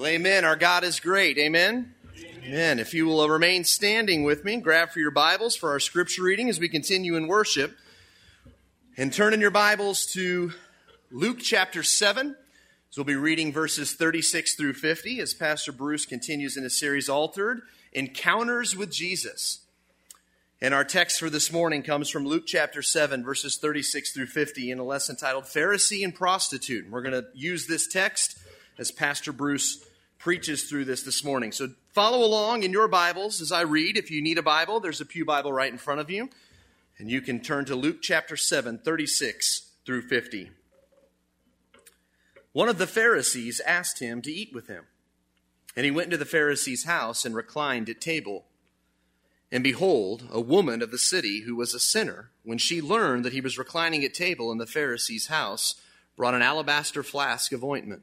Well, amen. Our God is great. Amen. Amen. If you will remain standing with me, grab for your Bibles for our scripture reading as we continue in worship. And turn in your Bibles to Luke chapter 7. So we'll be reading verses 36 through 50 as Pastor Bruce continues in a series altered Encounters with Jesus. And our text for this morning comes from Luke chapter 7, verses 36 through 50, in a lesson titled Pharisee and Prostitute. And we're going to use this text as Pastor Bruce preaches through this this morning. So follow along in your Bibles as I read. If you need a Bible, there's a Pew Bible right in front of you. And you can turn to Luke chapter 7, 36 through 50. One of the Pharisees asked him to eat with him. And he went into the Pharisee's house and reclined at table. And behold, a woman of the city who was a sinner, when she learned that he was reclining at table in the Pharisee's house, brought an alabaster flask of ointment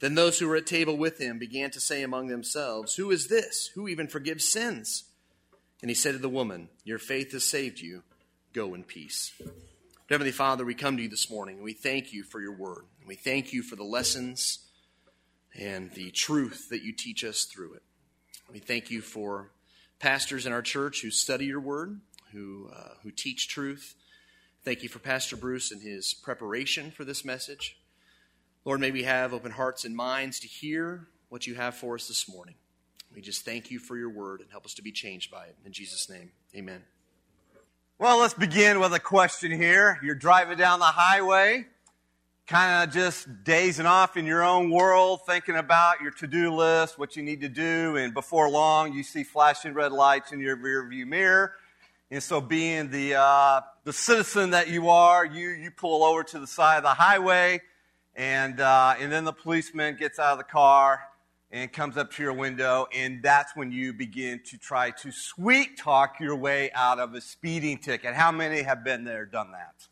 Then those who were at table with him began to say among themselves, Who is this? Who even forgives sins? And he said to the woman, Your faith has saved you. Go in peace. Heavenly Father, we come to you this morning and we thank you for your word. And we thank you for the lessons and the truth that you teach us through it. We thank you for pastors in our church who study your word, who, uh, who teach truth. Thank you for Pastor Bruce and his preparation for this message. Lord, may we have open hearts and minds to hear what you have for us this morning. We just thank you for your word and help us to be changed by it. In Jesus' name, amen. Well, let's begin with a question here. You're driving down the highway, kind of just dazing off in your own world, thinking about your to do list, what you need to do, and before long, you see flashing red lights in your rear view mirror. And so, being the, uh, the citizen that you are, you, you pull over to the side of the highway and, uh, and then the policeman gets out of the car and comes up to your window, and that's when you begin to try to sweet talk your way out of a speeding ticket. How many have been there, done that?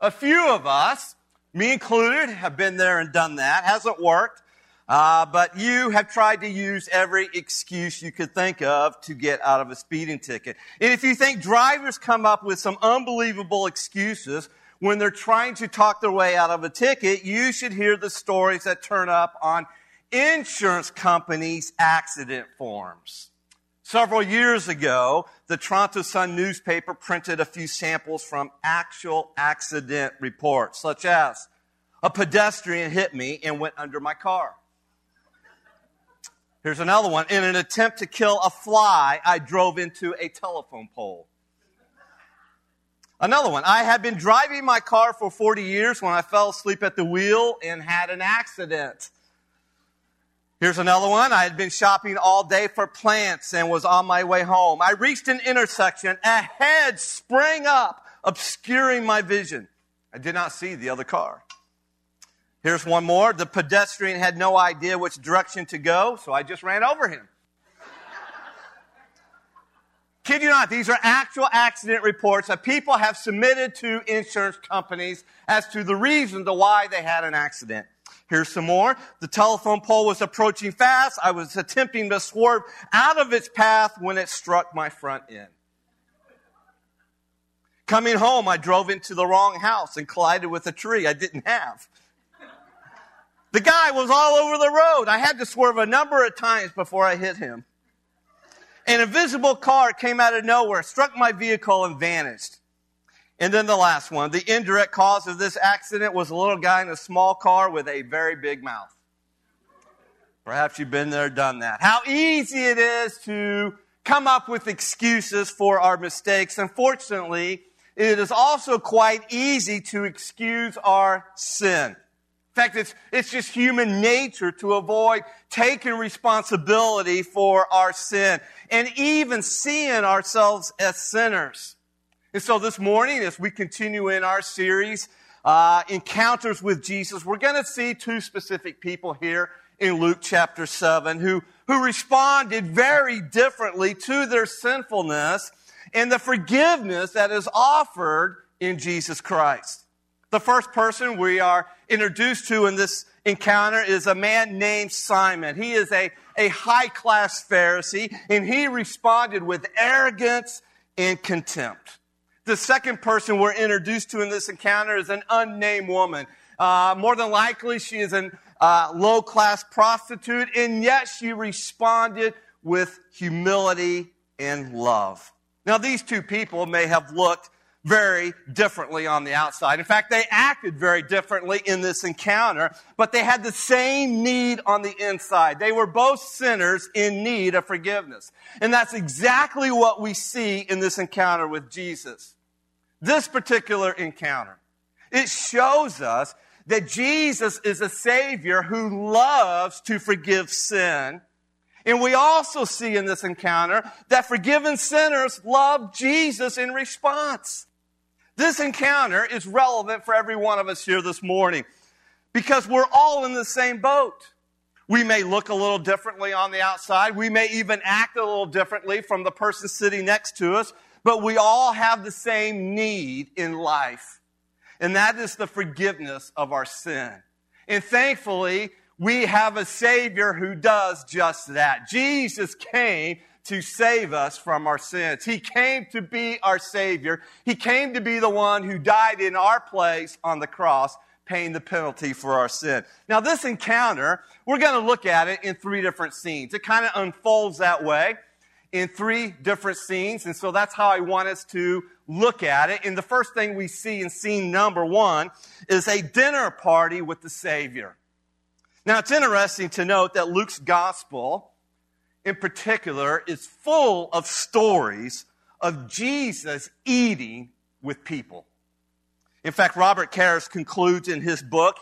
A few of us, me included, have been there and done that. Hasn't worked. Uh, but you have tried to use every excuse you could think of to get out of a speeding ticket. And if you think drivers come up with some unbelievable excuses when they're trying to talk their way out of a ticket, you should hear the stories that turn up on insurance companies' accident forms. Several years ago, the Toronto Sun newspaper printed a few samples from actual accident reports, such as a pedestrian hit me and went under my car. Here's another one. In an attempt to kill a fly, I drove into a telephone pole. Another one. I had been driving my car for 40 years when I fell asleep at the wheel and had an accident. Here's another one. I had been shopping all day for plants and was on my way home. I reached an intersection. A head sprang up, obscuring my vision. I did not see the other car. Here's one more. The pedestrian had no idea which direction to go, so I just ran over him. Kid you not, these are actual accident reports that people have submitted to insurance companies as to the reason to why they had an accident. Here's some more. The telephone pole was approaching fast. I was attempting to swerve out of its path when it struck my front end. Coming home, I drove into the wrong house and collided with a tree I didn't have. The guy was all over the road. I had to swerve a number of times before I hit him. An invisible car came out of nowhere, struck my vehicle, and vanished. And then the last one. The indirect cause of this accident was a little guy in a small car with a very big mouth. Perhaps you've been there, done that. How easy it is to come up with excuses for our mistakes. Unfortunately, it is also quite easy to excuse our sin. In fact, it's, it's just human nature to avoid taking responsibility for our sin and even seeing ourselves as sinners. And so this morning, as we continue in our series, uh, Encounters with Jesus, we're going to see two specific people here in Luke chapter 7 who, who responded very differently to their sinfulness and the forgiveness that is offered in Jesus Christ. The first person we are introduced to in this encounter is a man named Simon. He is a, a high class Pharisee and he responded with arrogance and contempt. The second person we're introduced to in this encounter is an unnamed woman. Uh, more than likely, she is a uh, low class prostitute, and yet she responded with humility and love. Now, these two people may have looked very differently on the outside. In fact, they acted very differently in this encounter, but they had the same need on the inside. They were both sinners in need of forgiveness. And that's exactly what we see in this encounter with Jesus this particular encounter. It shows us that Jesus is a Savior who loves to forgive sin. And we also see in this encounter that forgiven sinners love Jesus in response. This encounter is relevant for every one of us here this morning because we're all in the same boat. We may look a little differently on the outside. We may even act a little differently from the person sitting next to us but we all have the same need in life. And that is the forgiveness of our sin. And thankfully, we have a Savior who does just that. Jesus came to save us from our sins. He came to be our Savior. He came to be the one who died in our place on the cross, paying the penalty for our sin. Now, this encounter, we're going to look at it in three different scenes. It kind of unfolds that way in three different scenes. And so that's how I want us to look at it. And the first thing we see in scene number one is a dinner party with the Savior. Now, it's interesting to note that Luke's gospel, in particular, is full of stories of Jesus eating with people. In fact, Robert Karris concludes in his book,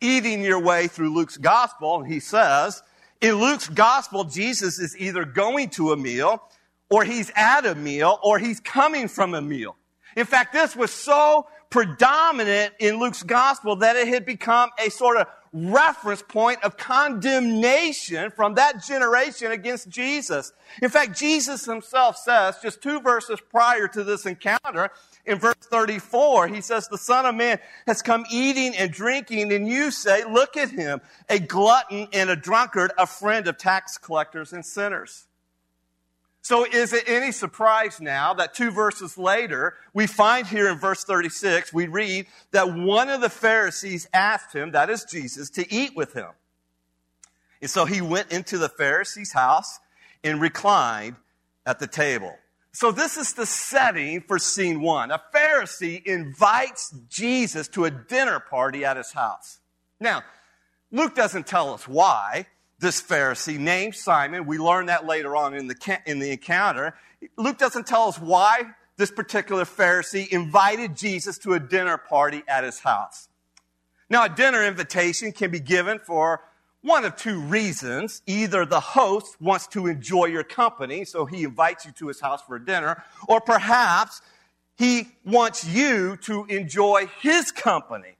Eating Your Way Through Luke's Gospel, and he says, in Luke's gospel, Jesus is either going to a meal, or he's at a meal, or he's coming from a meal. In fact, this was so predominant in Luke's gospel that it had become a sort of reference point of condemnation from that generation against Jesus. In fact, Jesus himself says, just two verses prior to this encounter, in verse 34, he says, the Son of Man has come eating and drinking, and you say, look at him, a glutton and a drunkard, a friend of tax collectors and sinners. So is it any surprise now that two verses later, we find here in verse 36, we read that one of the Pharisees asked him, that is Jesus, to eat with him. And so he went into the Pharisee's house and reclined at the table. So this is the setting for scene one. A Pharisee invites Jesus to a dinner party at his house. Now, Luke doesn't tell us why this Pharisee named Simon, we learn that later on in the, in the encounter. Luke doesn't tell us why this particular Pharisee invited Jesus to a dinner party at his house. Now, a dinner invitation can be given for one of two reasons. Either the host wants to enjoy your company, so he invites you to his house for a dinner, or perhaps he wants you to enjoy his company.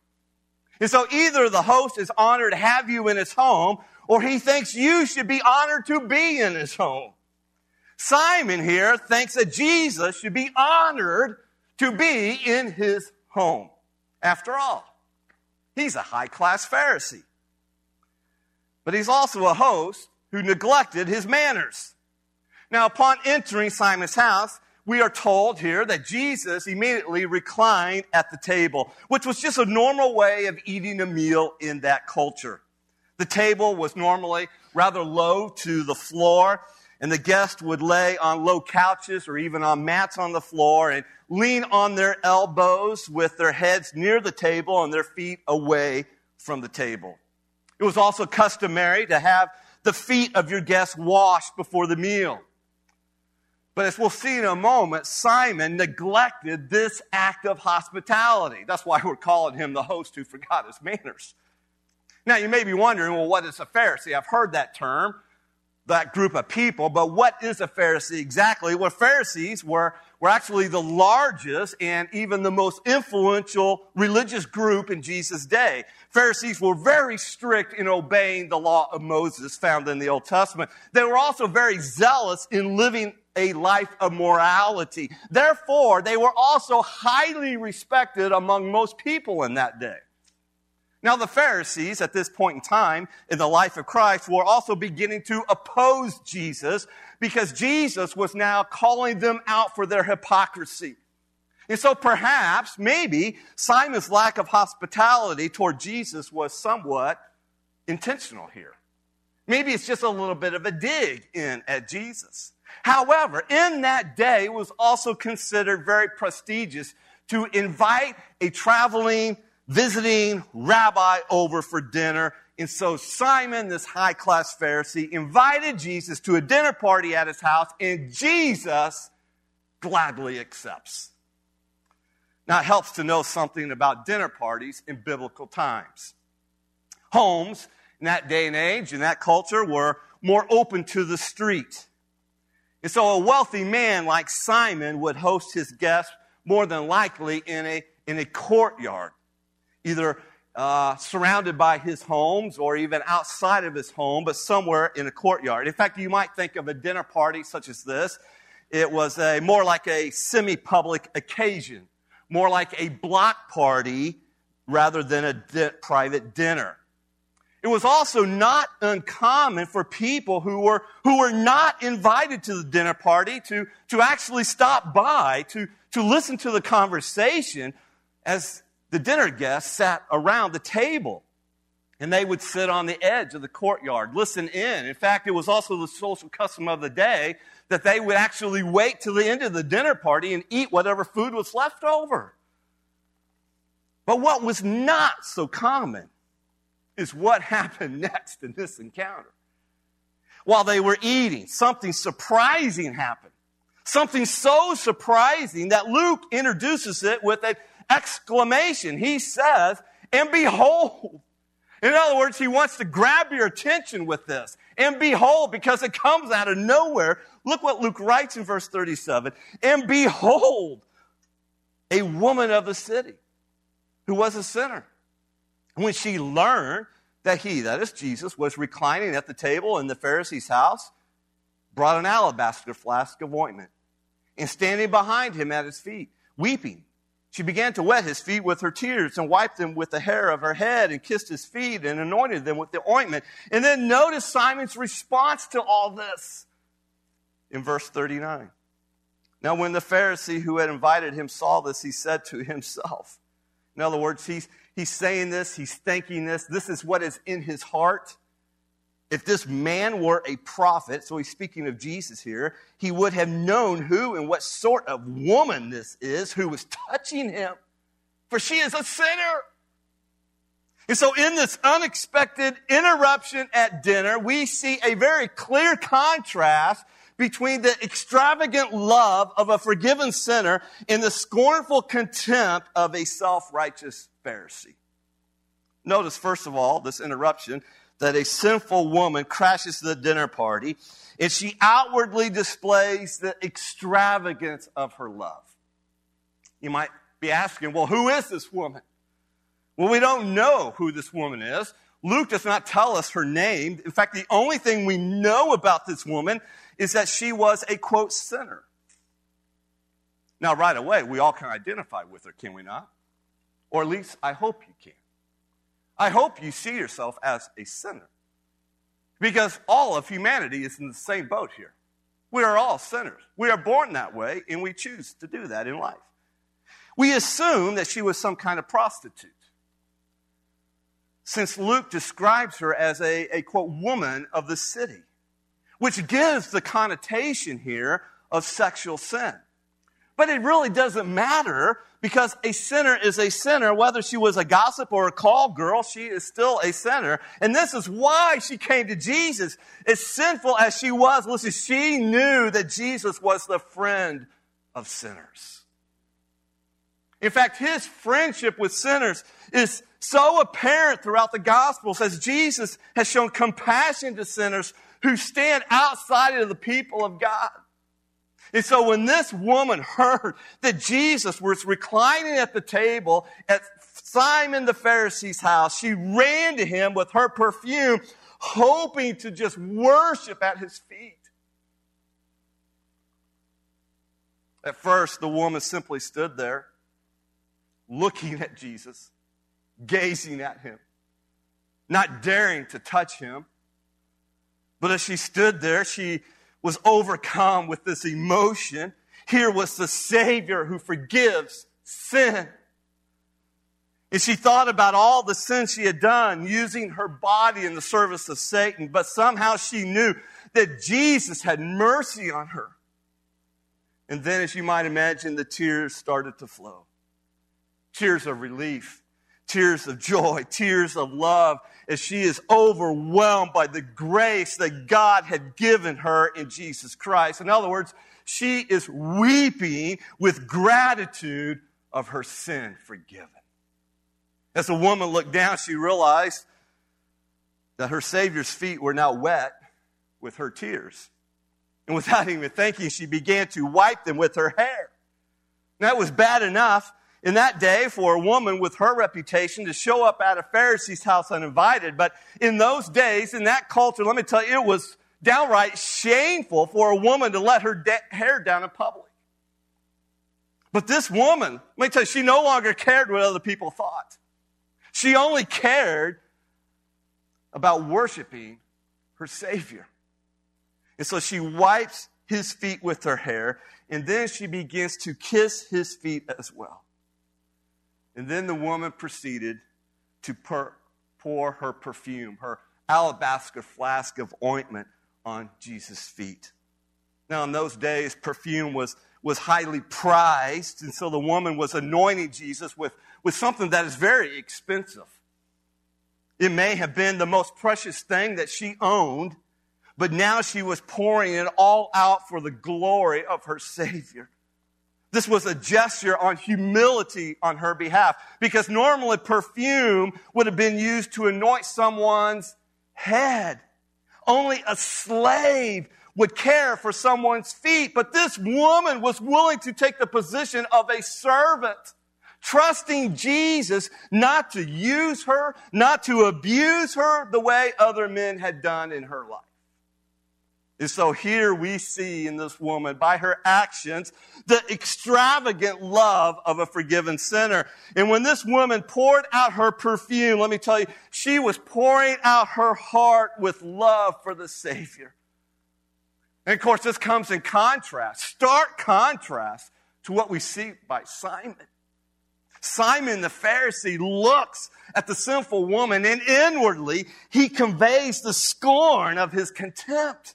And so either the host is honored to have you in his home, or he thinks you should be honored to be in his home. Simon here thinks that Jesus should be honored to be in his home. After all, he's a high class Pharisee but he's also a host who neglected his manners. Now, upon entering Simon's house, we are told here that Jesus immediately reclined at the table, which was just a normal way of eating a meal in that culture. The table was normally rather low to the floor, and the guest would lay on low couches or even on mats on the floor and lean on their elbows with their heads near the table and their feet away from the table. It was also customary to have the feet of your guests washed before the meal. But as we'll see in a moment, Simon neglected this act of hospitality. That's why we're calling him the host who forgot his manners. Now, you may be wondering, well, what is a Pharisee? I've heard that term, that group of people, but what is a Pharisee exactly? Well, Pharisees were, were actually the largest and even the most influential religious group in Jesus' day. Pharisees were very strict in obeying the law of Moses found in the Old Testament. They were also very zealous in living a life of morality. Therefore, they were also highly respected among most people in that day. Now, the Pharisees at this point in time in the life of Christ were also beginning to oppose Jesus because Jesus was now calling them out for their hypocrisy. And so perhaps, maybe, Simon's lack of hospitality toward Jesus was somewhat intentional here. Maybe it's just a little bit of a dig in at Jesus. However, in that day, it was also considered very prestigious to invite a traveling visiting rabbi over for dinner. And so Simon, this high class Pharisee, invited Jesus to a dinner party at his house, and Jesus gladly accepts. Now, it helps to know something about dinner parties in biblical times. Homes in that day and age, in that culture, were more open to the street. And so a wealthy man like Simon would host his guests more than likely in a, in a courtyard either uh, surrounded by his homes or even outside of his home, but somewhere in a courtyard. In fact, you might think of a dinner party such as this. It was a more like a semi-public occasion, more like a block party rather than a di- private dinner. It was also not uncommon for people who were, who were not invited to the dinner party to, to actually stop by, to, to listen to the conversation as the dinner guests sat around the table and they would sit on the edge of the courtyard, listen in. In fact, it was also the social custom of the day that they would actually wait till the end of the dinner party and eat whatever food was left over. But what was not so common is what happened next in this encounter. While they were eating, something surprising happened. Something so surprising that Luke introduces it with a exclamation. He says, and behold. In other words, he wants to grab your attention with this. And behold, because it comes out of nowhere. Look what Luke writes in verse 37. And behold, a woman of the city who was a sinner. When she learned that he, that is Jesus, was reclining at the table in the Pharisee's house, brought an alabaster flask of ointment and standing behind him at his feet, weeping, she began to wet his feet with her tears and wiped them with the hair of her head and kissed his feet and anointed them with the ointment. And then notice Simon's response to all this in verse 39. Now, when the Pharisee who had invited him saw this, he said to himself, in other words, he's, he's saying this, he's thinking this, this is what is in his heart. If this man were a prophet, so he's speaking of Jesus here, he would have known who and what sort of woman this is who was touching him. For she is a sinner. And so, in this unexpected interruption at dinner, we see a very clear contrast between the extravagant love of a forgiven sinner and the scornful contempt of a self righteous Pharisee. Notice, first of all, this interruption that a sinful woman crashes the dinner party and she outwardly displays the extravagance of her love. You might be asking, well, who is this woman? Well, we don't know who this woman is. Luke does not tell us her name. In fact, the only thing we know about this woman is that she was a quote sinner. Now, right away, we all can identify with her, can we not? Or at least I hope you can. I hope you see yourself as a sinner. Because all of humanity is in the same boat here. We are all sinners. We are born that way, and we choose to do that in life. We assume that she was some kind of prostitute. Since Luke describes her as a, a quote, woman of the city, which gives the connotation here of sexual sin. But it really doesn't matter because a sinner is a sinner, whether she was a gossip or a call girl, she is still a sinner. And this is why she came to Jesus. As sinful as she was, listen, she knew that Jesus was the friend of sinners. In fact, his friendship with sinners is so apparent throughout the Gospels as Jesus has shown compassion to sinners who stand outside of the people of God. And so when this woman heard that Jesus was reclining at the table at Simon the Pharisee's house, she ran to him with her perfume, hoping to just worship at his feet. At first, the woman simply stood there looking at Jesus, gazing at him, not daring to touch him. But as she stood there, she was overcome with this emotion. Here was the Savior who forgives sin. And she thought about all the sins she had done using her body in the service of Satan, but somehow she knew that Jesus had mercy on her. And then, as you might imagine, the tears started to flow tears of relief, tears of joy, tears of love, as she is overwhelmed by the grace that God had given her in Jesus Christ. In other words, she is weeping with gratitude of her sin forgiven. As the woman looked down, she realized that her Savior's feet were now wet with her tears. And without even thinking, she began to wipe them with her hair. That was bad enough in that day for a woman with her reputation to show up at a Pharisee's house uninvited. But in those days, in that culture, let me tell you, it was downright shameful for a woman to let her de- hair down in public. But this woman, let me tell you, she no longer cared what other people thought. She only cared about worshiping her Savior. And so she wipes his feet with her hair, and then she begins to kiss his feet as well. And then the woman proceeded to pour her perfume, her alabaster flask of ointment on Jesus' feet. Now, in those days, perfume was, was highly prized, and so the woman was anointing Jesus with, with something that is very expensive. It may have been the most precious thing that she owned, but now she was pouring it all out for the glory of her Savior. This was a gesture on humility on her behalf because normally perfume would have been used to anoint someone's head. Only a slave would care for someone's feet, but this woman was willing to take the position of a servant, trusting Jesus not to use her, not to abuse her the way other men had done in her life. And so here we see in this woman, by her actions, the extravagant love of a forgiven sinner. And when this woman poured out her perfume, let me tell you, she was pouring out her heart with love for the Savior. And of course, this comes in contrast, stark contrast to what we see by Simon. Simon the Pharisee looks at the sinful woman and inwardly he conveys the scorn of his contempt.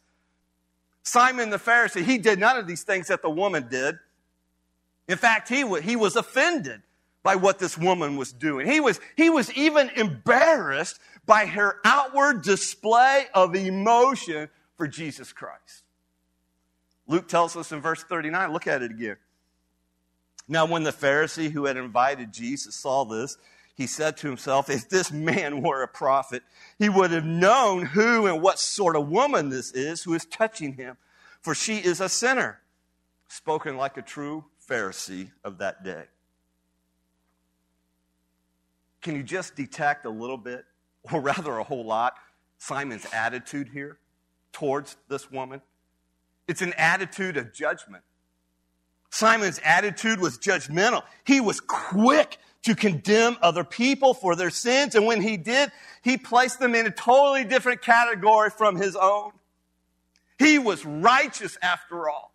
Simon the Pharisee, he did none of these things that the woman did. In fact, he, he was offended by what this woman was doing. He was, he was even embarrassed by her outward display of emotion for Jesus Christ. Luke tells us in verse 39, look at it again. Now, when the Pharisee who had invited Jesus saw this, he said to himself, If this man were a prophet, he would have known who and what sort of woman this is who is touching him, for she is a sinner. Spoken like a true Pharisee of that day. Can you just detect a little bit, or rather a whole lot, Simon's attitude here towards this woman? It's an attitude of judgment. Simon's attitude was judgmental. He was quick to condemn other people for their sins. And when he did, he placed them in a totally different category from his own. He was righteous after all.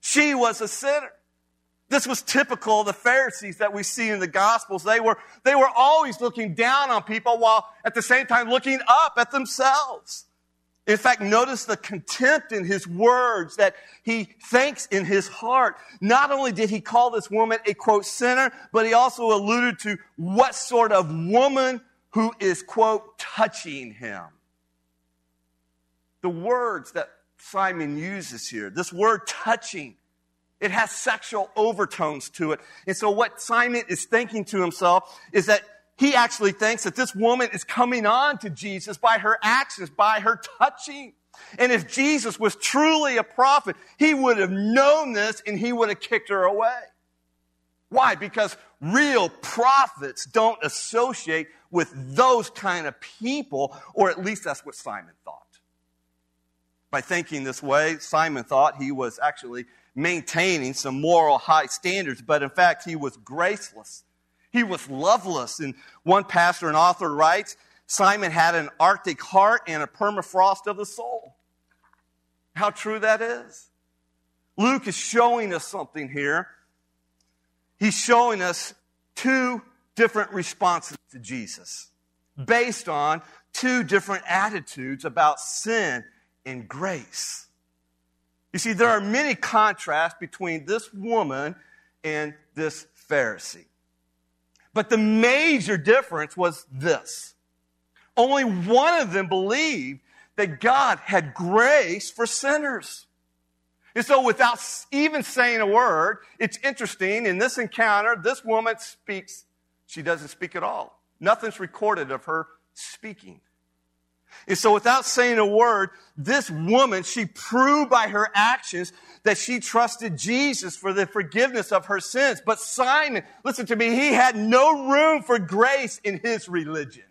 She was a sinner. This was typical of the Pharisees that we see in the Gospels. They were, they were always looking down on people while at the same time looking up at themselves. In fact, notice the contempt in his words that he thinks in his heart. Not only did he call this woman a quote sinner, but he also alluded to what sort of woman who is quote touching him. The words that Simon uses here, this word touching, it has sexual overtones to it. And so what Simon is thinking to himself is that he actually thinks that this woman is coming on to Jesus by her actions, by her touching. And if Jesus was truly a prophet, he would have known this and he would have kicked her away. Why? Because real prophets don't associate with those kind of people, or at least that's what Simon thought. By thinking this way, Simon thought he was actually maintaining some moral high standards, but in fact, he was graceless. He was loveless. And one pastor and author writes Simon had an Arctic heart and a permafrost of the soul. How true that is. Luke is showing us something here. He's showing us two different responses to Jesus hmm. based on two different attitudes about sin and grace. You see, there are many contrasts between this woman and this Pharisee. But the major difference was this. Only one of them believed that God had grace for sinners. And so without even saying a word, it's interesting. In this encounter, this woman speaks. She doesn't speak at all. Nothing's recorded of her speaking. And so without saying a word, this woman, she proved by her actions that she trusted Jesus for the forgiveness of her sins. But Simon, listen to me, he had no room for grace in his religion.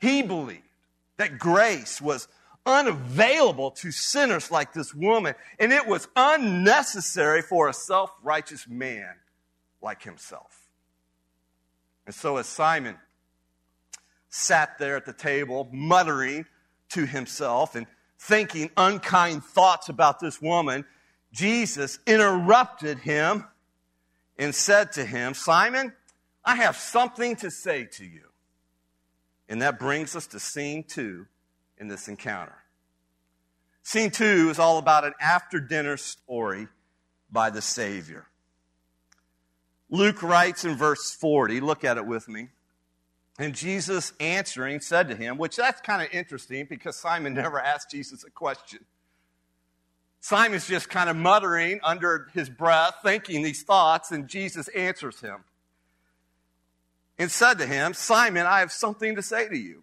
He believed that grace was unavailable to sinners like this woman, and it was unnecessary for a self righteous man like himself. And so, as Simon sat there at the table, muttering to himself and thinking unkind thoughts about this woman, Jesus interrupted him and said to him, Simon, I have something to say to you. And that brings us to scene two in this encounter. Scene two is all about an after dinner story by the Savior. Luke writes in verse 40, look at it with me. And Jesus answering said to him, which that's kind of interesting because Simon never asked Jesus a question. Simon's just kind of muttering under his breath, thinking these thoughts, and Jesus answers him and said to him, Simon, I have something to say to you.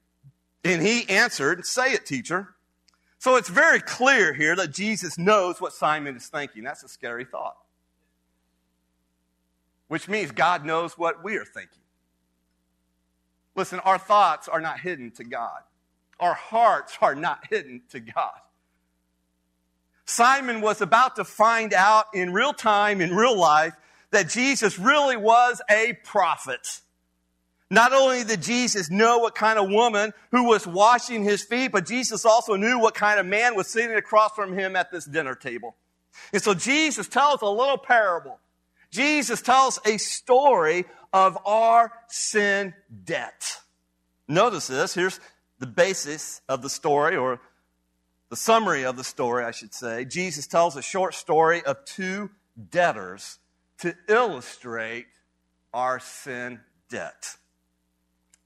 And he answered, Say it, teacher. So it's very clear here that Jesus knows what Simon is thinking. That's a scary thought. Which means God knows what we are thinking. Listen, our thoughts are not hidden to God. Our hearts are not hidden to God. Simon was about to find out in real time, in real life, that Jesus really was a prophet. Not only did Jesus know what kind of woman who was washing his feet, but Jesus also knew what kind of man was sitting across from him at this dinner table. And so Jesus tells a little parable. Jesus tells a story of our sin debt. Notice this. Here's the basis of the story, or the summary of the story, I should say. Jesus tells a short story of two debtors to illustrate our sin debt.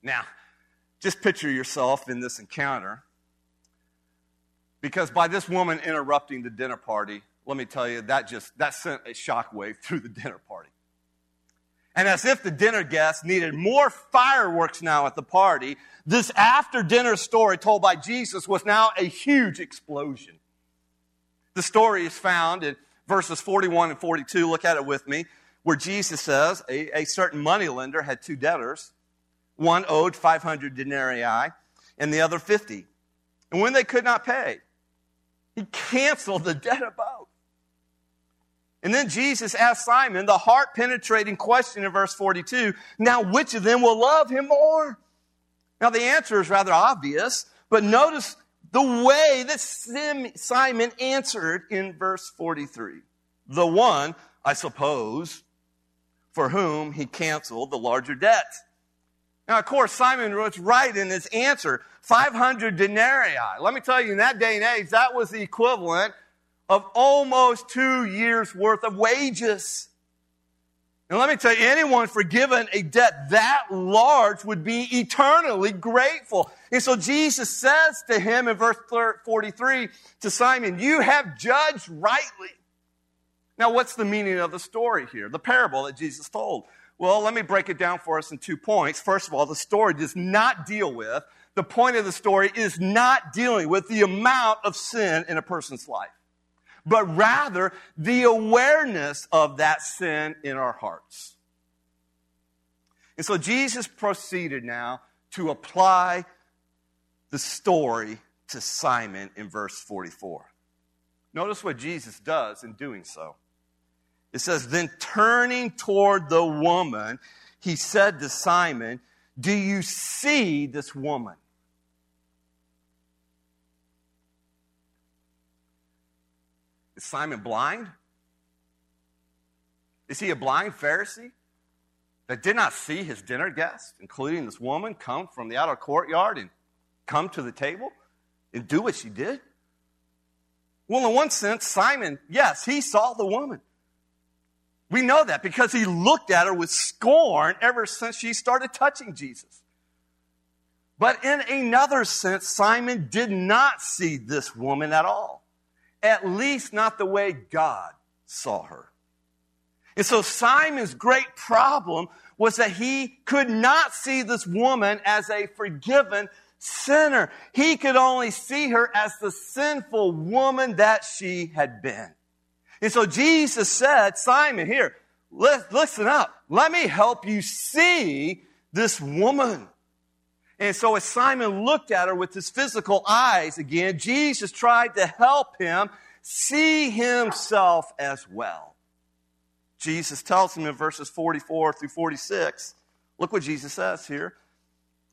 Now, just picture yourself in this encounter. Because by this woman interrupting the dinner party, let me tell you, that just that sent a shockwave through the dinner party. And as if the dinner guests needed more fireworks now at the party, this after dinner story told by Jesus was now a huge explosion. The story is found in verses 41 and 42. Look at it with me, where Jesus says a, a certain moneylender had two debtors. One owed 500 denarii and the other 50. And when they could not pay, he canceled the debt both. And then Jesus asked Simon the heart penetrating question in verse 42 now, which of them will love him more? Now, the answer is rather obvious, but notice the way that Simon answered in verse 43. The one, I suppose, for whom he canceled the larger debt. Now, of course, Simon was right in his answer 500 denarii. Let me tell you, in that day and age, that was the equivalent of almost two years' worth of wages. And let me tell you, anyone forgiven a debt that large would be eternally grateful. And so Jesus says to him in verse 43 to Simon, You have judged rightly. Now, what's the meaning of the story here, the parable that Jesus told? Well, let me break it down for us in two points. First of all, the story does not deal with, the point of the story is not dealing with the amount of sin in a person's life but rather the awareness of that sin in our hearts. And so Jesus proceeded now to apply the story to Simon in verse 44. Notice what Jesus does in doing so. It says, Then turning toward the woman, he said to Simon, Do you see this woman? Is Simon blind? Is he a blind Pharisee that did not see his dinner guest, including this woman, come from the outer courtyard and come to the table and do what she did? Well, in one sense, Simon, yes, he saw the woman. We know that because he looked at her with scorn ever since she started touching Jesus. But in another sense, Simon did not see this woman at all at least not the way God saw her. And so Simon's great problem was that he could not see this woman as a forgiven sinner. He could only see her as the sinful woman that she had been. And so Jesus said, Simon, here, listen up. Let me help you see this woman. And so as Simon looked at her with his physical eyes again, Jesus tried to help him see himself as well. Jesus tells him in verses 44 through 46, look what Jesus says here.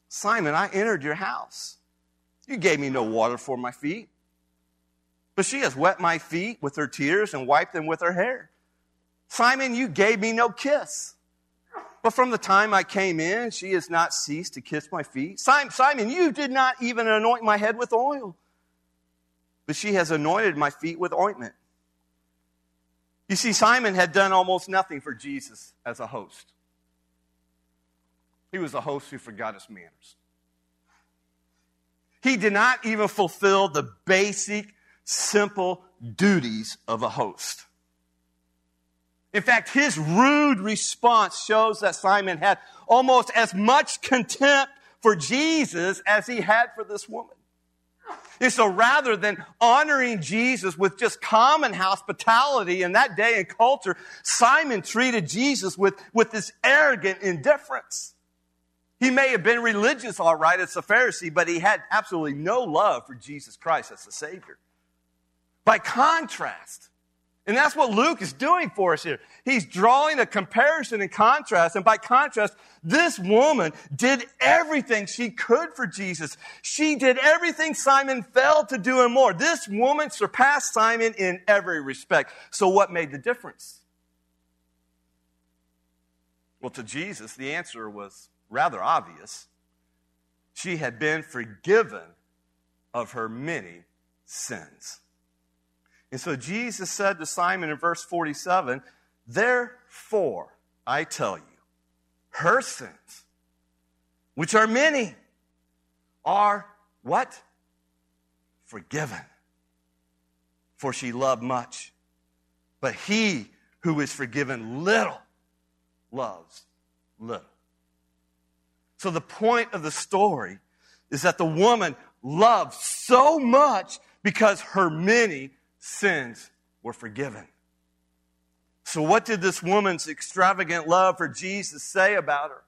Simon, I entered your house. You gave me no water for my feet, but she has wet my feet with her tears and wiped them with her hair. Simon, you gave me no kiss. But from the time I came in, she has not ceased to kiss my feet. Simon, you did not even anoint my head with oil, but she has anointed my feet with ointment. You see, Simon had done almost nothing for Jesus as a host. He was a host who forgot his manners. He did not even fulfill the basic, simple duties of a host. In fact, his rude response shows that Simon had almost as much contempt for Jesus as he had for this woman. And so rather than honoring Jesus with just common hospitality in that day and culture, Simon treated Jesus with, with this arrogant indifference. He may have been religious, all right, as a Pharisee, but he had absolutely no love for Jesus Christ as the Savior. By contrast, and that's what Luke is doing for us here. He's drawing a comparison and contrast. And by contrast, this woman did everything she could for Jesus. She did everything Simon failed to do and more. This woman surpassed Simon in every respect. So what made the difference? Well, to Jesus, the answer was rather obvious. She had been forgiven of her many sins. And so Jesus said to Simon in verse 47, Therefore, I tell you, her sins, which are many, are what? Forgiven. For she loved much. But he who is forgiven little loves little. So the point of the story is that the woman loved so much because her many sins were forgiven. So, what did this woman's extravagant love for Jesus say about her?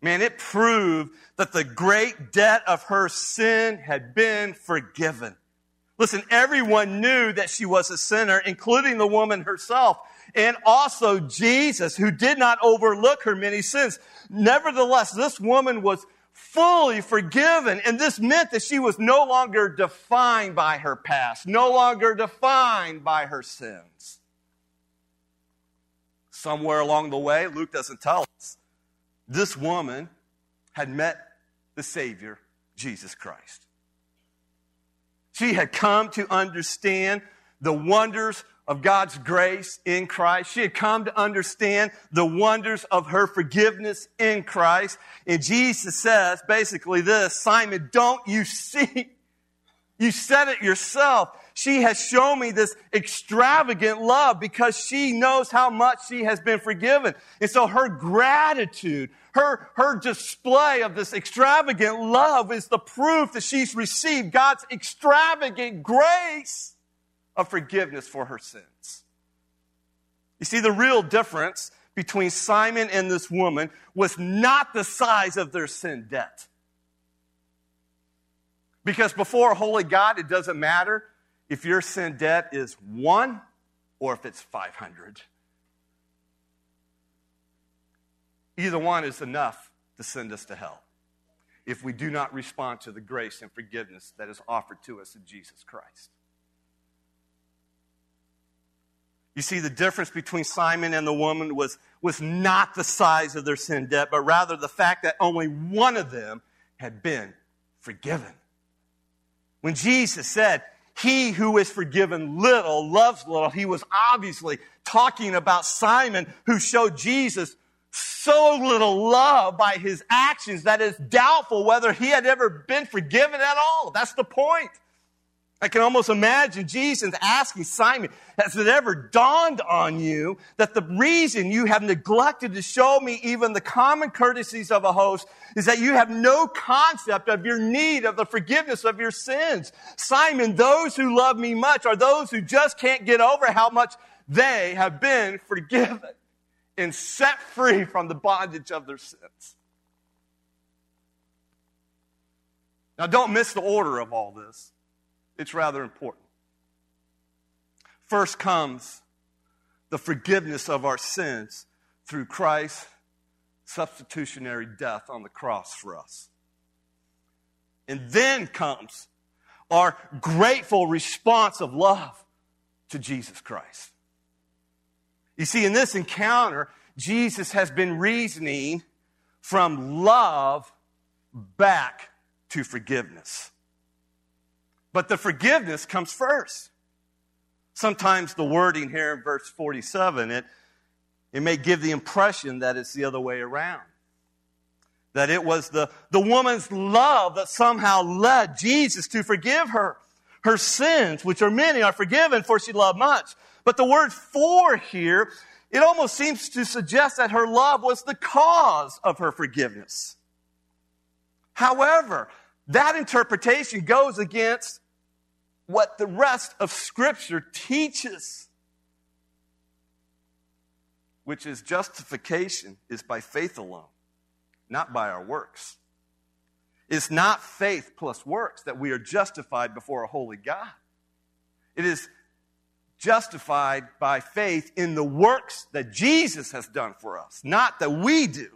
Man, it proved that the great debt of her sin had been forgiven. Listen, everyone knew that she was a sinner, including the woman herself, and also Jesus, who did not overlook her many sins. Nevertheless, this woman was fully forgiven. And this meant that she was no longer defined by her past, no longer defined by her sins. Somewhere along the way, Luke doesn't tell us, this woman had met the Savior, Jesus Christ. She had come to understand the wonders of God's grace in Christ. She had come to understand the wonders of her forgiveness in Christ. And Jesus says basically this, Simon, don't you see? You said it yourself. She has shown me this extravagant love because she knows how much she has been forgiven. And so her gratitude, her, her display of this extravagant love is the proof that she's received God's extravagant grace of forgiveness for her sins. You see, the real difference between Simon and this woman was not the size of their sin debt. Because before a holy God, it doesn't matter if your sin debt is one or if it's 500. Either one is enough to send us to hell if we do not respond to the grace and forgiveness that is offered to us in Jesus Christ. You see, the difference between Simon and the woman was, was not the size of their sin debt, but rather the fact that only one of them had been forgiven. When Jesus said, He who is forgiven little loves little, he was obviously talking about Simon who showed Jesus so little love by his actions that it's doubtful whether he had ever been forgiven at all. That's the point. I can almost imagine Jesus asking Simon, has it ever dawned on you that the reason you have neglected to show me even the common courtesies of a host is that you have no concept of your need of the forgiveness of your sins? Simon, those who love me much are those who just can't get over how much they have been forgiven and set free from the bondage of their sins. Now, don't miss the order of all this it's rather important. First comes the forgiveness of our sins through Christ's substitutionary death on the cross for us. And then comes our grateful response of love to Jesus Christ. You see, in this encounter, Jesus has been reasoning from love back to forgiveness. But the forgiveness comes first. Sometimes the wording here in verse 47, it, it may give the impression that it's the other way around. That it was the, the woman's love that somehow led Jesus to forgive her. Her sins, which are many, are forgiven, for she loved much. But the word for here, it almost seems to suggest that her love was the cause of her forgiveness. However, that interpretation goes against what the rest of Scripture teaches, which is justification is by faith alone, not by our works. It's not faith plus works that we are justified before a holy God. It is justified by faith in the works that Jesus has done for us, not that we do.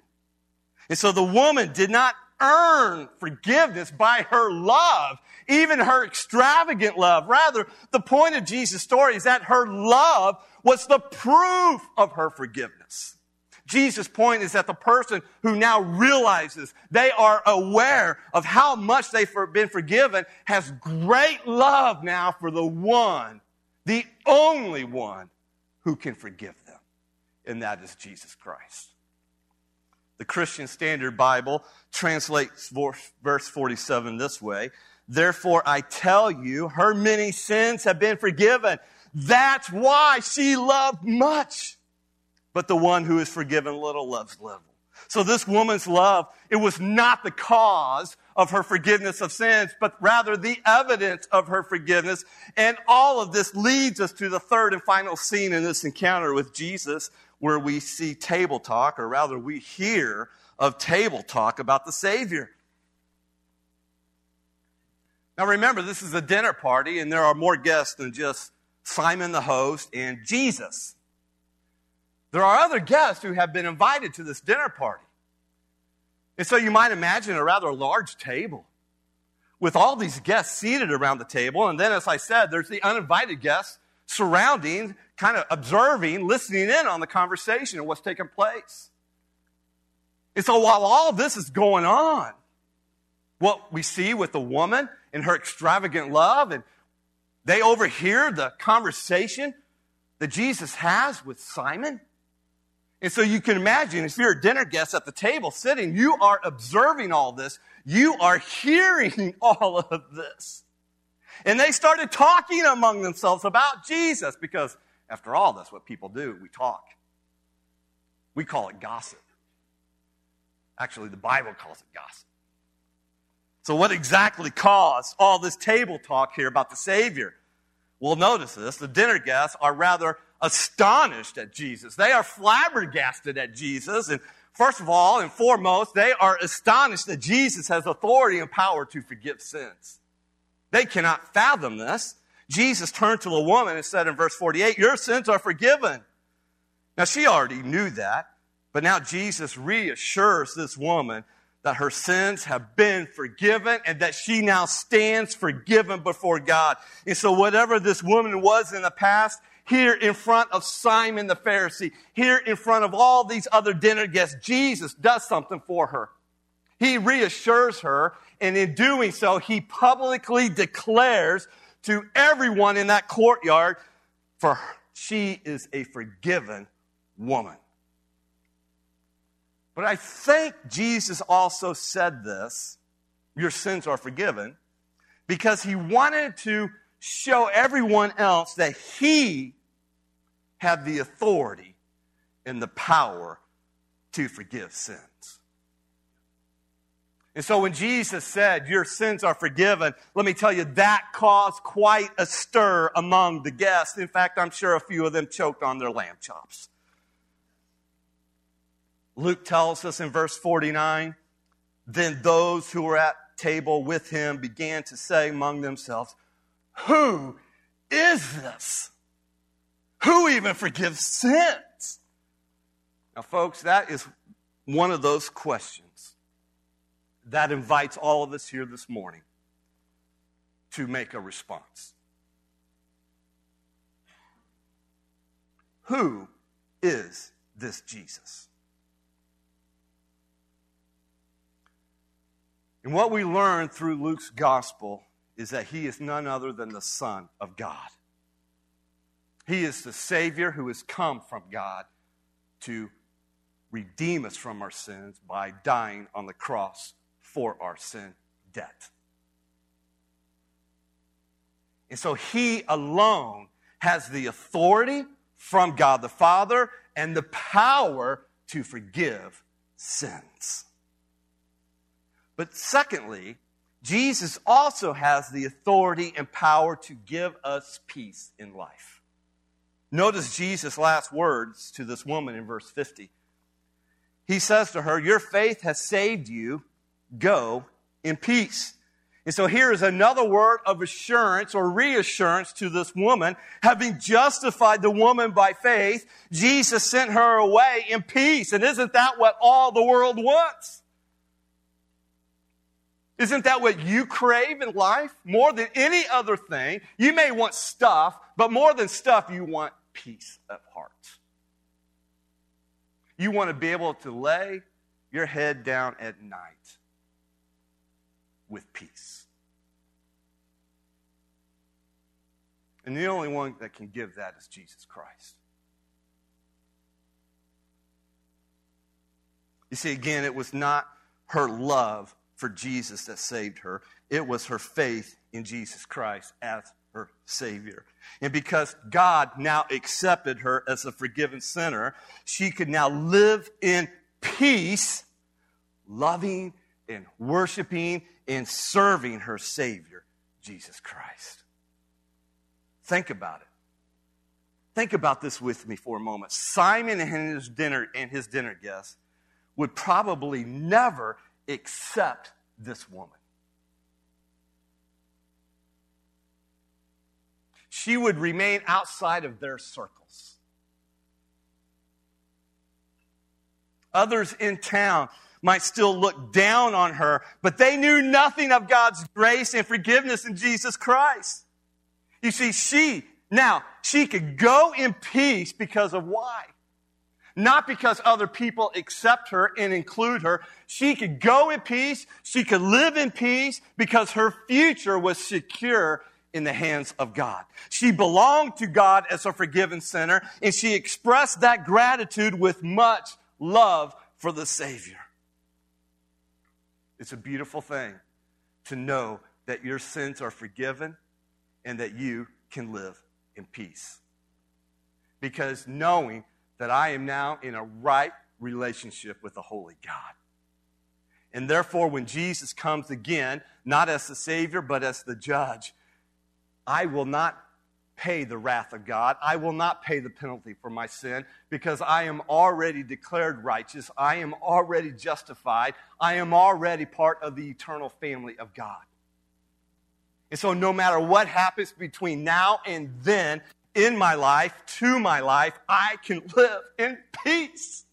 And so the woman did not earn forgiveness by her love, even her extravagant love. Rather, the point of Jesus' story is that her love was the proof of her forgiveness. Jesus' point is that the person who now realizes they are aware of how much they've been forgiven has great love now for the one, the only one who can forgive them. And that is Jesus Christ. The Christian Standard Bible translates verse 47 this way Therefore, I tell you, her many sins have been forgiven. That's why she loved much. But the one who is forgiven little loves little. So this woman's love, it was not the cause of her forgiveness of sins, but rather the evidence of her forgiveness. And all of this leads us to the third and final scene in this encounter with Jesus, where we see table talk, or rather we hear of table talk about the Savior. Now remember, this is a dinner party, and there are more guests than just Simon the host and Jesus. There are other guests who have been invited to this dinner party. And so you might imagine a rather large table with all these guests seated around the table. And then, as I said, there's the uninvited guests surrounding, kind of observing, listening in on the conversation and what's taking place. And so while all this is going on, what we see with the woman and her extravagant love, and they overhear the conversation that Jesus has with Simon. And so you can imagine if you're a dinner guest at the table sitting, you are observing all this. You are hearing all of this. And they started talking among themselves about Jesus because, after all, that's what people do. We talk. We call it gossip. Actually, the Bible calls it gossip. So, what exactly caused all this table talk here about the Savior? Well, notice this the dinner guests are rather astonished at Jesus. They are flabbergasted at Jesus. And first of all and foremost, they are astonished that Jesus has authority and power to forgive sins. They cannot fathom this. Jesus turned to the woman and said in verse 48, Your sins are forgiven. Now, she already knew that, but now Jesus reassures this woman that her sins have been forgiven and that she now stands forgiven before God. And so whatever this woman was in the past, here in front of Simon the Pharisee, here in front of all these other dinner guests, Jesus does something for her. He reassures her, and in doing so, he publicly declares to everyone in that courtyard, for she is a forgiven woman. But I think Jesus also said this your sins are forgiven because he wanted to show everyone else that he had the authority and the power to forgive sins. And so when Jesus said, Your sins are forgiven, let me tell you, that caused quite a stir among the guests. In fact, I'm sure a few of them choked on their lamb chops. Luke tells us in verse 49 then those who were at table with him began to say among themselves, Who is this? Who even forgives sins? Now, folks, that is one of those questions that invites all of us here this morning to make a response. Who is this Jesus? And what we learn through Luke's gospel is that he is none other than the Son of God. He is the Savior who has come from God to redeem us from our sins by dying on the cross for our sin debt. And so he alone has the authority from God the Father and the power to forgive sins. But secondly, Jesus also has the authority and power to give us peace in life. Notice Jesus' last words to this woman in verse 50. He says to her, Your faith has saved you. Go in peace. And so here is another word of assurance or reassurance to this woman. Having justified the woman by faith, Jesus sent her away in peace. And isn't that what all the world wants? Isn't that what you crave in life more than any other thing? You may want stuff, but more than stuff, you want peace of heart. You want to be able to lay your head down at night with peace. And the only one that can give that is Jesus Christ. You see, again, it was not her love for Jesus that saved her. It was her faith in Jesus Christ as her Savior. And because God now accepted her as a forgiven sinner, she could now live in peace, loving and worshiping and serving her Savior, Jesus Christ. Think about it. Think about this with me for a moment. Simon and his dinner and his dinner guests would probably never accept this woman. She would remain outside of their circles. Others in town might still look down on her, but they knew nothing of God's grace and forgiveness in Jesus Christ. You see, she, now, she could go in peace because of why? Not because other people accept her and include her. She could go in peace. She could live in peace because her future was secure in the hands of God. She belonged to God as a forgiven sinner and she expressed that gratitude with much love for the Savior. It's a beautiful thing to know that your sins are forgiven and that you can live in peace. Because knowing that I am now in a right relationship with the Holy God. And therefore, when Jesus comes again, not as the Savior, but as the judge, I will not pay the wrath of God. I will not pay the penalty for my sin because I am already declared righteous. I am already justified. I am already part of the eternal family of God. And so, no matter what happens between now and then in my life, to my life, I can live in peace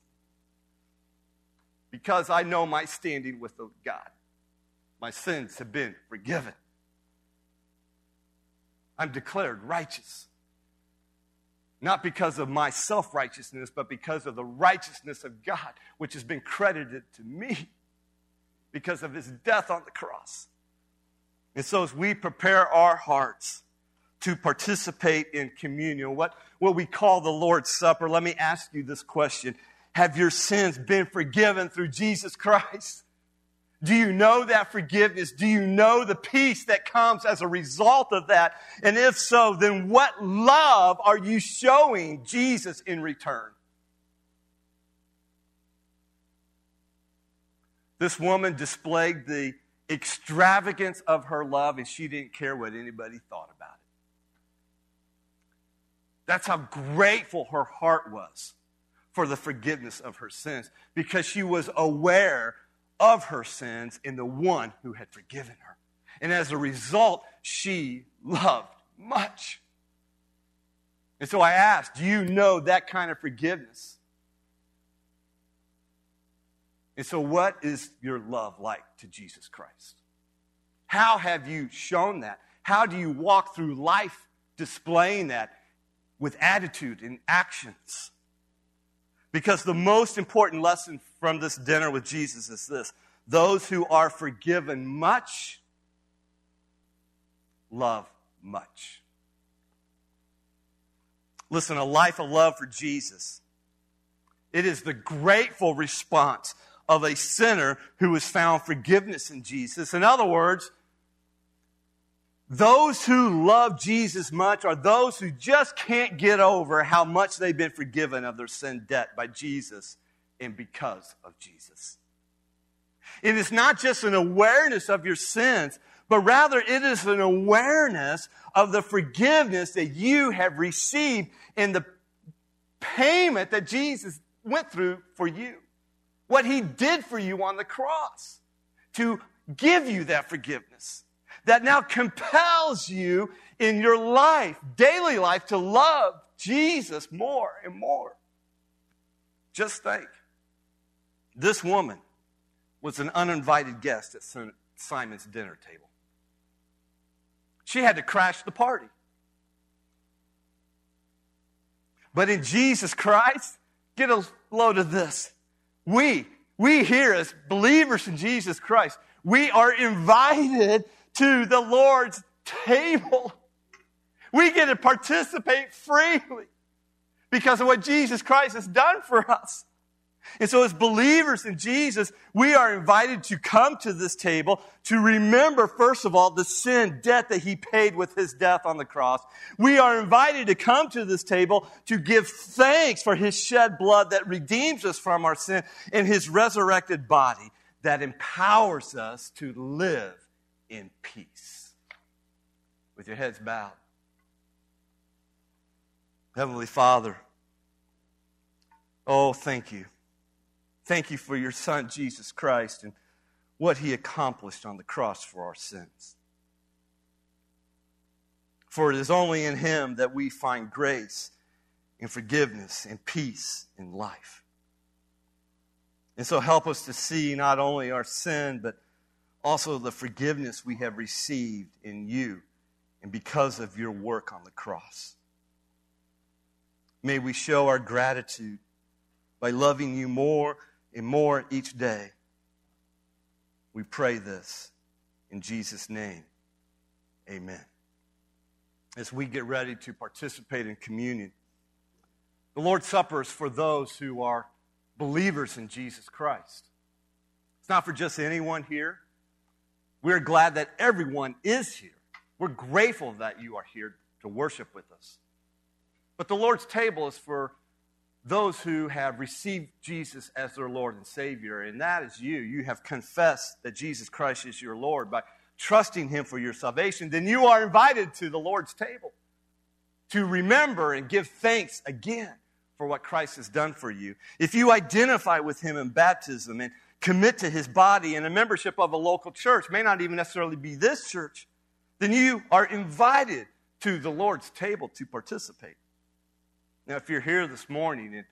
because I know my standing with God. My sins have been forgiven. I'm declared righteous. Not because of my self righteousness, but because of the righteousness of God, which has been credited to me because of his death on the cross. And so, as we prepare our hearts to participate in communion, what, what we call the Lord's Supper, let me ask you this question Have your sins been forgiven through Jesus Christ? Do you know that forgiveness? Do you know the peace that comes as a result of that? And if so, then what love are you showing Jesus in return? This woman displayed the extravagance of her love, and she didn't care what anybody thought about it. That's how grateful her heart was for the forgiveness of her sins because she was aware of her sins in the one who had forgiven her. And as a result, she loved much. And so I asked, do you know that kind of forgiveness? And so, what is your love like to Jesus Christ? How have you shown that? How do you walk through life displaying that with attitude and actions? Because the most important lesson from this dinner with Jesus is this those who are forgiven much love much. Listen, a life of love for Jesus. It is the grateful response of a sinner who has found forgiveness in Jesus. In other words, those who love Jesus much are those who just can't get over how much they've been forgiven of their sin debt by Jesus and because of Jesus. It is not just an awareness of your sins, but rather it is an awareness of the forgiveness that you have received in the payment that Jesus went through for you. What he did for you on the cross to give you that forgiveness that now compels you in your life, daily life, to love Jesus more and more. Just think this woman was an uninvited guest at Simon's dinner table. She had to crash the party. But in Jesus Christ, get a load of this. We, we here as believers in Jesus Christ, we are invited to the Lord's table. We get to participate freely because of what Jesus Christ has done for us. And so, as believers in Jesus, we are invited to come to this table to remember, first of all, the sin debt that He paid with His death on the cross. We are invited to come to this table to give thanks for His shed blood that redeems us from our sin and His resurrected body that empowers us to live in peace. With your heads bowed. Heavenly Father, oh, thank you. Thank you for your Son, Jesus Christ, and what he accomplished on the cross for our sins. For it is only in him that we find grace and forgiveness and peace in life. And so help us to see not only our sin, but also the forgiveness we have received in you and because of your work on the cross. May we show our gratitude by loving you more and more each day. We pray this in Jesus' name. Amen. As we get ready to participate in communion, the Lord's Supper is for those who are believers in Jesus Christ. It's not for just anyone here. We're glad that everyone is here. We're grateful that you are here to worship with us. But the Lord's table is for those who have received Jesus as their Lord and Savior, and that is you. You have confessed that Jesus Christ is your Lord by trusting Him for your salvation. Then you are invited to the Lord's table to remember and give thanks again for what Christ has done for you. If you identify with Him in baptism and commit to His body and a membership of a local church, may not even necessarily be this church, then you are invited to the Lord's table to participate. Now, if you're here this morning and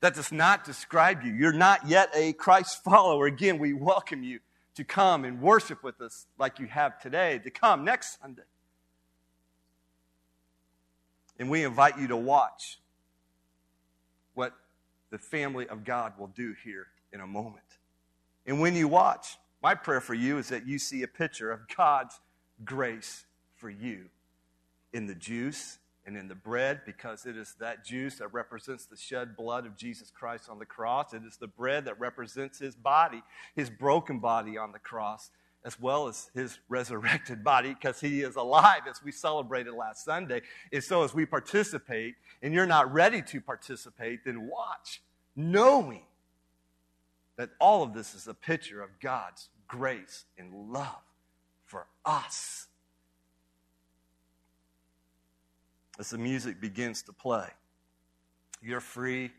that does not describe you, you're not yet a Christ follower, again, we welcome you to come and worship with us like you have today, to come next Sunday. And we invite you to watch what the family of God will do here in a moment. And when you watch, my prayer for you is that you see a picture of God's grace for you in the juice and in the bread because it is that juice that represents the shed blood of Jesus Christ on the cross. It is the bread that represents his body, his broken body on the cross, as well as his resurrected body because he is alive as we celebrated last Sunday. And so as we participate and you're not ready to participate, then watch, knowing that all of this is a picture of God's grace and love for us. As the music begins to play. You're free,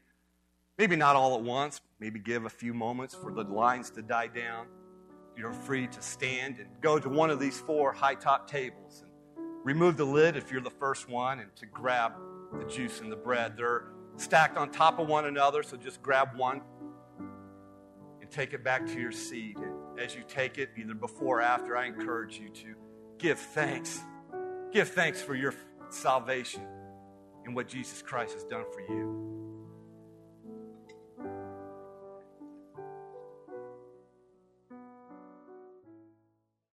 maybe not all at once, maybe give a few moments for the lines to die down. You're free to stand and go to one of these four high top tables and remove the lid if you're the first one and to grab the juice and the bread. They're stacked on top of one another, so just grab one and take it back to your seat. And as you take it, either before or after, I encourage you to give thanks. Give thanks for your salvation in what Jesus Christ has done for you.